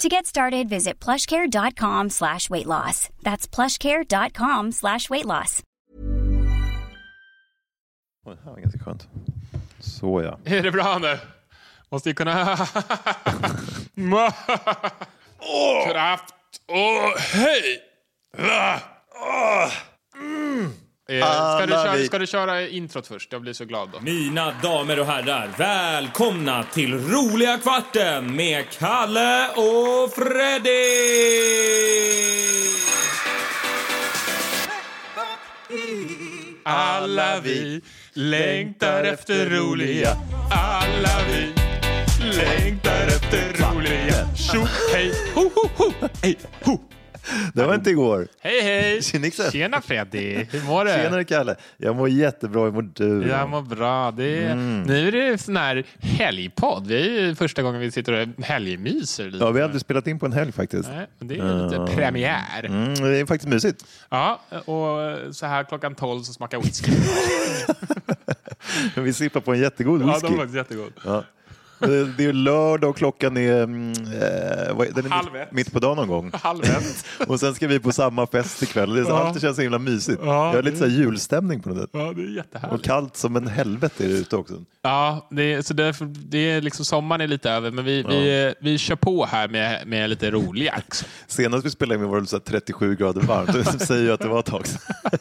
To get started, visit plushcare.com slash weight loss. That's plushcare.com slash weight loss. Oj, det här var ganska skönt. Så ja. Är det bra nu? Måste ju kunna... Kraft och hej! Eh, Ska du, köra, ska du köra introt först? Jag blir så glad då. Mina damer och herrar, välkomna till roliga kvarten med Kalle och Freddy! Alla vi längtar efter roliga Alla vi längtar efter roliga Tjo, hej, ho, ho, ho, hej, ho Det var inte igår. Hej, hej! Tjenixen. Tjena Freddy, hur mår du? Tjenare Kalle. Jag mår jättebra. Hur mår du? Jag mår bra. Det är, Mm. Nu är det sån här helgpodd. Det är ju första gången vi sitter och helgmyser lite. Ja, vi har aldrig spelat in på en helg faktiskt. Nej, men det är lite premiär. Mm, det är faktiskt mysigt. Ja, och så här klockan 12 så smakar whisky. Vi sippar på en jättegod ja, whisky. de var jättegod. Ja. Det är lördag och klockan är, mm, eh, vad är- den är mitt, mitt på dagen någon gång. Halv ett. Och sen ska vi på samma fest ikväll. Det är så, Ja. alltid känns så himla mysigt. Ja, Jag har lite så här julstämning på något sätt. Ja, det är Och jättehärligt. kallt som en helvete är det ute också. Ja, det är, så därför, det är liksom sommaren är lite över, men vi, vi, vi kör på här med, med lite roliga. Senast vi spelade in var det så här 37 grader varmt. Det säger ju att det var ett tag sedan.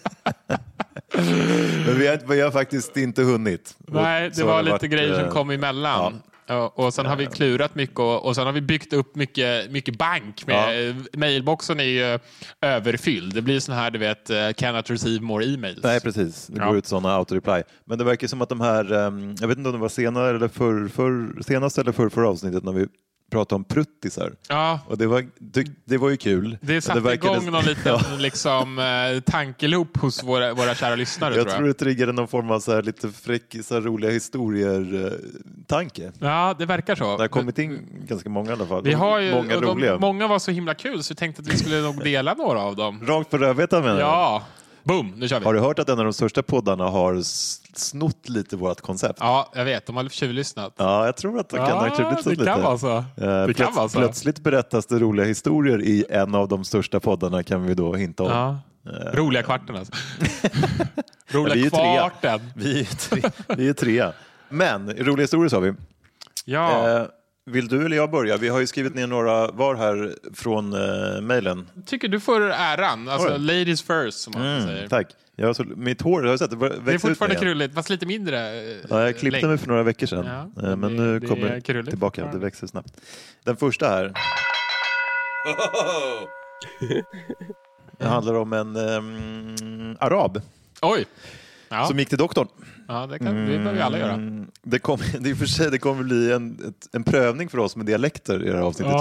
Men vi har, vi har faktiskt inte hunnit. Nej, Och det var lite varit, grejer som eh, kom emellan. Ja, och sen har vi klurat mycket och, och sen har vi byggt upp mycket, mycket bank. Med, Mailboxen är ju överfylld. Det blir sån här, du vet, eh, cannot receive more emails. Nej, precis. Det Ja. går ut sådana auto-reply. Men det verkar som att de här, ehm, jag vet inte om det var senare eller för, för, senaste eller för, förra avsnittet när vi pratade om pruttisar. Ja, Och det var, det, det var ju kul. det satte verkade- igång någon liten liksom, eh, tankeloop hos våra, våra kära lyssnare. Jag tror tror jag. det triggade någon form av så här lite fräck, så här roliga historier-tanke. Ja, det verkar så. Det har kommit in ganska många i alla fall. vi har ju, många de, roliga. många var så himla kul så vi tänkte att vi skulle nog dela några av dem. Rakt på rödbetan menar du? Ja, boom, nu kör vi. Har du hört att en av de största poddarna har snott lite vårt koncept? Ja, jag vet. De har tjuvlyssnat. Ja, jag tror att de kan ha tjuvlyssnat lite. kan vara så. Eh, Det kan plöts- vara så. Plötsligt berättas det roliga historier i en av de största poddarna kan vi då hinta om. Ja. Roliga kvarten alltså. Vi Roliga ju trea. kvarten. Vi är, tre, vi är trea. Men roliga historier sa vi. Ja, Eh, vill du eller jag börja? Vi har ju skrivit ner några var här från eh, mejlen. tycker du får äran. Alltså, Oj. ladies first, som man Mm, säger. tack. Jag har så, mitt hår, har du sett? Det, Det är ut fortfarande igen. krulligt, fast lite mindre. eh, Ja, jag klippte längd. mig för några veckor sedan. Ja, Eh, men men det- nu det kommer är det krulligt tillbaka. Det fortfarande. växer snabbt. Den första här. Det handlar om en ehm, arab Oj! Ja, som gick till doktorn. ja det, kan, det behöver vi alla göra. Mm, Det och för sig, det kommer bli en, en prövning för oss med dialekter i det här avsnittet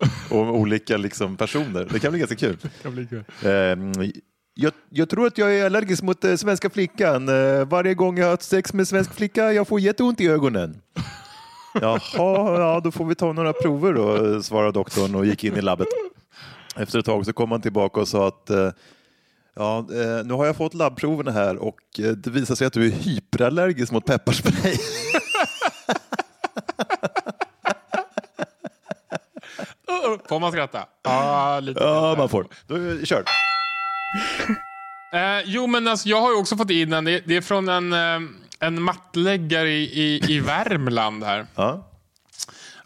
Ja. Och olika liksom, personer. Det kan bli ganska kul. Det kan bli kul. Ehm, jag, jag tror att jag är allergisk mot eh, svenska flickan. Eh, varje gång jag har haft sex med svensk flicka jag får jätteont i ögonen. Jaha, ja, då får vi ta några prover då, eh, svarade doktorn och gick in i labbet. Efter ett tag så kom han tillbaka och sa att eh, ja, eh, nu har jag fått labbproverna här och eh, det visar sig att du är hyperallergisk mot pepparspray. Får man skratta? Ja, lite. ja, man får. Då kört. Eh, jo, men alltså, jag har också fått in en. Det det är från en, eh, en mattläggare i, i, i Värmland här. Ja.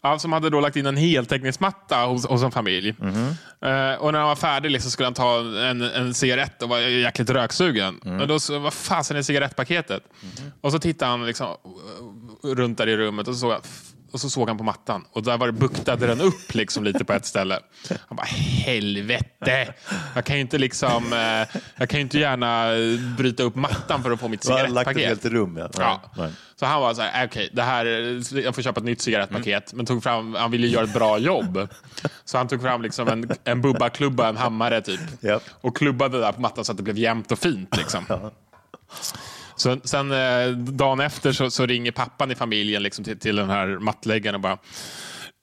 Ja, som hade då lagt in en heltäckningsmatta hos, hos en familj. Eh, och när han var färdig liksom, skulle han ta en, en cigarett och var jäkligt röksugen. Men då så, vad fasen är cigarettpaketet? Och så tittade han liksom, eh, runt där i rummet och så såg han, och så såg han på mattan och där var det buktade den upp liksom lite på ett ställe. Han bara, helvete! Jag kan ju inte liksom, eh, jag kan inte gärna eh, bryta upp mattan för att få mitt Du har lagt ett cigarettpaket. helt rum. Ja. Ja. Nej. Så han var så här, "Äh, okej, det här, jag får köpa ett nytt cigarettpaket. Men tog fram, han ville göra ett bra jobb. Så han tog fram liksom en, en bubba-klubba, en hammare typ. Ja. Och klubbade där på mattan så att det blev jämnt och fint. Liksom. Så, sen eh, dagen efter så, så ringer pappan i familjen liksom, till, till den här mattläggaren och bara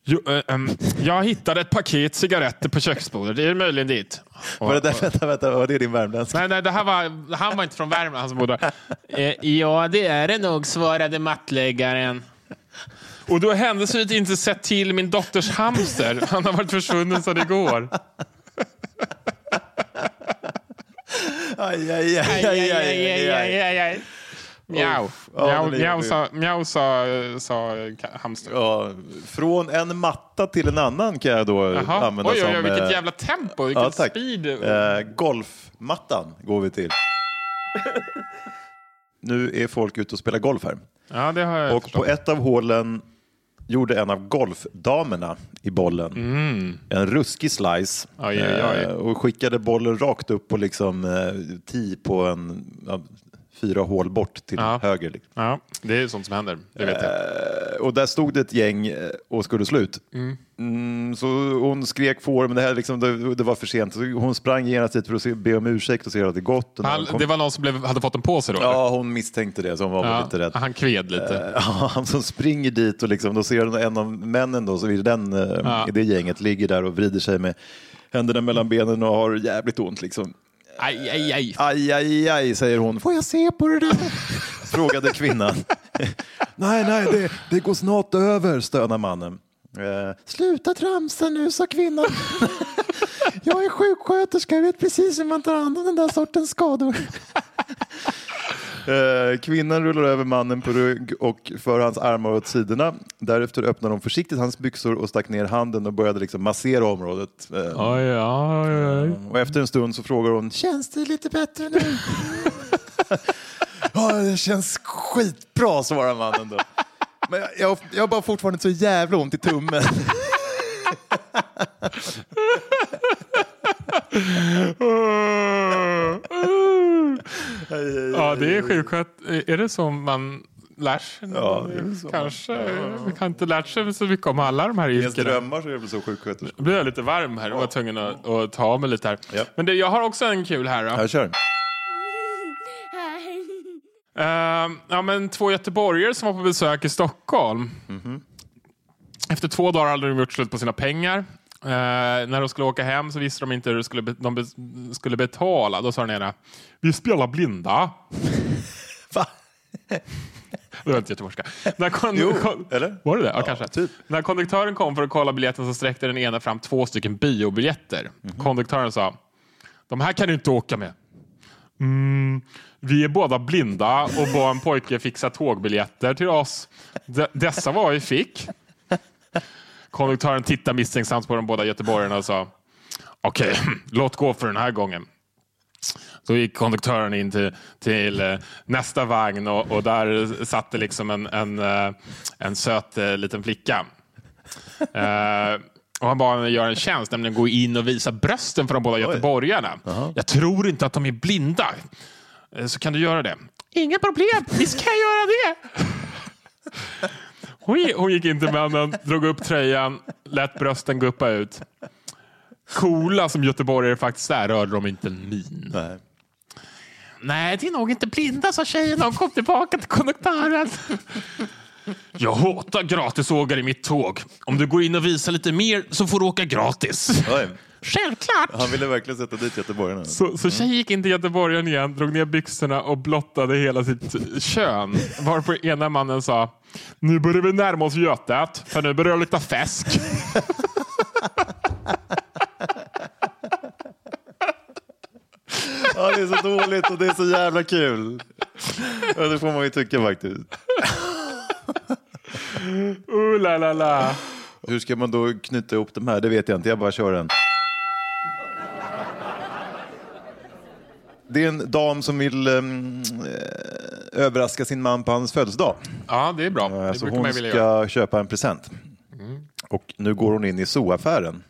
Jo, ehm, jag hittade ett paket cigaretter på köksbordet. Det är möjligen dit. Och- Var det där, vänta, vänta, var det din värmländska? Nej, nej det här var, han var inte från Värmland, han som bodde. Eh, ja, det är det nog, svarade mattläggaren. Och då händelsevis inte sett till min dotters hamster. Han har varit försvunnen sedan igår. Aj, aj, aj, Aj, aj, aj, aj, aj. Mjau. Ja, Mjau, sa, mjau sa, sa ka- hamster. Ja, från en matta till en annan kan jag då Jaha. använda Oj, oj, oj, som... vilket eh, jävla tempo, vilken ja, speed. Eh, golfmattan går vi till. Nu är folk ute och spelar golf här. Ja, Och på ett av hålen gjorde en av golfdamerna i bollen en ruskig slice Mm. Oj, oj, oj. eh, och skickade bollen rakt upp på liksom eh, tee på en fyra hål bort till Ja. höger. liksom. Ja, det är sånt som händer. Det vet jag. Eh, och där stod det ett gäng eh, och skulle slå ut. Mm, så hon skrek får, men det, här liksom, det, det var för sent. Så hon sprang genast dit för att se, be om ursäkt och se att det gått. När hon Han, det var någon som blev, hade fått en på sig då? eller? Ja, hon misstänkte det, så hon var Ja, lite rädd. Han kved lite. Eh, han som springer dit och liksom, då ser hon en av männen då, så i, den, eh, Ja. i det gänget ligger där och vrider sig med händerna mellan benen och har jävligt ont. Liksom. Aj, aj, aj. Aj, aj, aj, säger hon. Får jag se på det där? Frågade kvinnan. nej, nej, det, det går snart över, stönar mannen. Eh, Sluta tramsa nu, sa kvinnan. jag är sjuksköterska, jag vet precis hur man tar hand om den där sortens skador. Eh, Kvinnan rullar över mannen på rygg och för hans armar åt sidorna. Därefter öppnade hon försiktigt hans byxor och stack ner handen och började liksom massera området. Eh, Oj, oj, oj. och efter en stund så frågar hon, känns det lite bättre nu? ja, det känns skitbra, svarar mannen då. Men jag, jag, jag har bara fortfarande så jävla ont i tummen. Ja, det är sjuksköt. Är det så man lär sig? Ja. Kanske. Vi har inte lärt sig så mycket om alla de här I ens yrkena. drömmar så är det väl så sjuksköterska. Nu blir jag lite varm här och var tvungen att, att ta av mig lite här. Ja. Men det, jag har också en kul här. Då. Jag kör. Ehm, ja, men två göteborgare som var på besök i Stockholm. Efter två dagar hade de gjort slut på sina pengar. Eh, när de skulle åka hem så visste de inte hur de skulle, be- de be, skulle betala. Då sa den ena, vi spelar blinda. Va? Det var inte göteborgska. När kon- Jo, kon- eller? Var det det? Ja, Ja, kanske. typ. När konduktören kom för att kolla biljetten så sträckte den ena fram två stycken biobiljetter. Mhm. Konduktören sa, de här kan du inte åka med. Mm, vi är båda blinda och bad en pojke fixa tågbiljetter till oss. D- dessa var vi fick. Konduktören tittade misstänksamt på de båda göteborgarna och sa, okej, låt gå för den här gången. Så gick konduktören in till, till eh, nästa vagn och, och där satt det liksom en, en, eh, en söt eh, liten flicka. Eh, och han bad henne göra en tjänst, nämligen gå in och visa brösten för de båda göteborgarna. Jag tror inte att de är blinda. Så kan du göra det? Inga problem, visst kan jag göra det. Hon gick, in till männen, drog upp tröjan, lät brösten guppa ut. Coola som göteborgare faktiskt är rörde de inte en min. Nej. Nej, det är nog inte blinda, sa tjejen när hon kom tillbaka till konduktören. Jag hatar gratisågare i mitt tåg. Om du går in och visar lite mer så får du åka gratis. Oj. Självklart! Han ville verkligen sätta dit göteborgarna. Så, så tjejen gick in till göteborgaren igen, drog ner byxorna och blottade hela sitt kön. Varpå ena mannen sa, nu börjar vi närma oss Götet, för nu börjar det lukta fäsk. Ja, det är så dåligt och det är så jävla kul. Ja, det får man ju tycka faktiskt. Uh, la, la, la. Hur ska man då knyta ihop de här? Det vet jag inte, jag bara kör den. Det är en dam som vill um, överraska sin man på hans födelsedag. Ja, det är bra. Det Så hon man vilja ska göra. köpa en present. Och nu går hon in i zooaffären.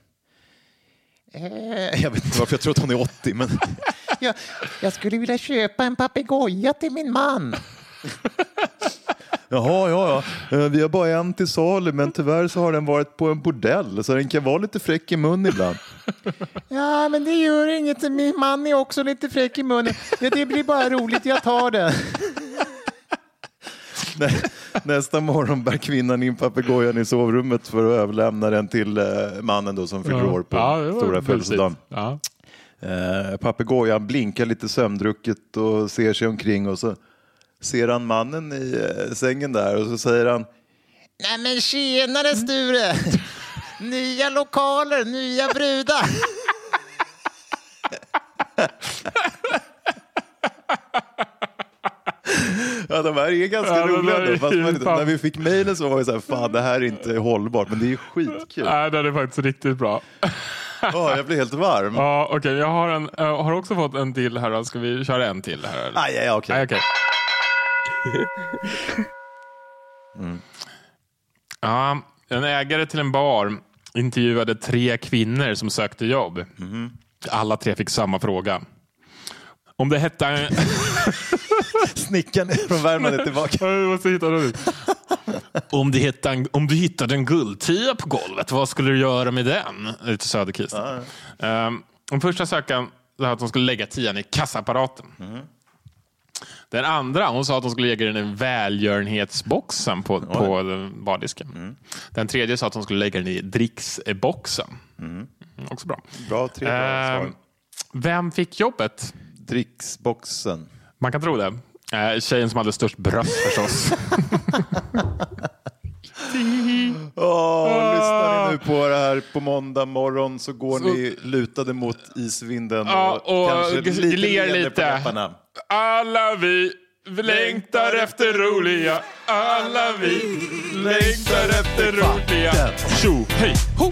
Eh, Jag vet inte varför jag tror att hon är 80, men Jag, jag skulle vilja köpa en papegoja till min man. Jaha, ja, ja. Eh, Vi har bara en till salu, men tyvärr så har den varit på en bordell, så den kan vara lite fräck i mun ibland. Ja, men det gör inget. Min man är också lite fräck i munnen. Ja, det blir bara roligt. Jag tar den. Nä- Nästa morgon bär kvinnan in papegojan i sovrummet för att överlämna den till eh, mannen då som fyller år på Ja, stora födelsedagen. Ja. Eh, papegojan blinkar lite sömndrucket och ser sig omkring och så ser han mannen i eh, sängen där och så säger han Nej, men tjenare Sture. Nya lokaler, nya brudar. Ja, de här är ganska Ja, roliga där då. är Fast man, när vi fick mejlen så var vi så här, fan det här är inte hållbart, men det är skitkul. Nej, den är faktiskt riktigt bra. Ja, jag blir helt varm. Ja, okej. Jag har, en, jag har också fått en till här. Ska vi köra en till här? Aj, aj, aj, okej. Nej, okej. Ja, en ägare till en bar intervjuade tre kvinnor som sökte jobb. Alla tre fick samma fråga. Om det hette... en- Snickaren från Värmland är tillbaka. Om, det hette en, om du hittade en guldtia på golvet, vad skulle du göra med den? Lite söderkist. Um, den första sökaren sa att de skulle lägga tian i kassaapparaten. Den andra hon sa att de skulle lägga den i välgörenhetsboxen på, på bardisken. Den tredje sa att de skulle lägga den i dricksboxen. Mm, också bra. Bra, tre bra svar. vem fick jobbet? Dricksboxen. Man kan tro det. Eh, tjejen som hade störst bröst förstås. Åh, lyssnar nu på det här på måndag morgon så går Så- ni lutade mot isvinden Ja, och, och kanske lite ler lite. på läpparna. Alla vi längtar efter roliga. Alla vi längtar efter roliga. Tjo, hej, ho!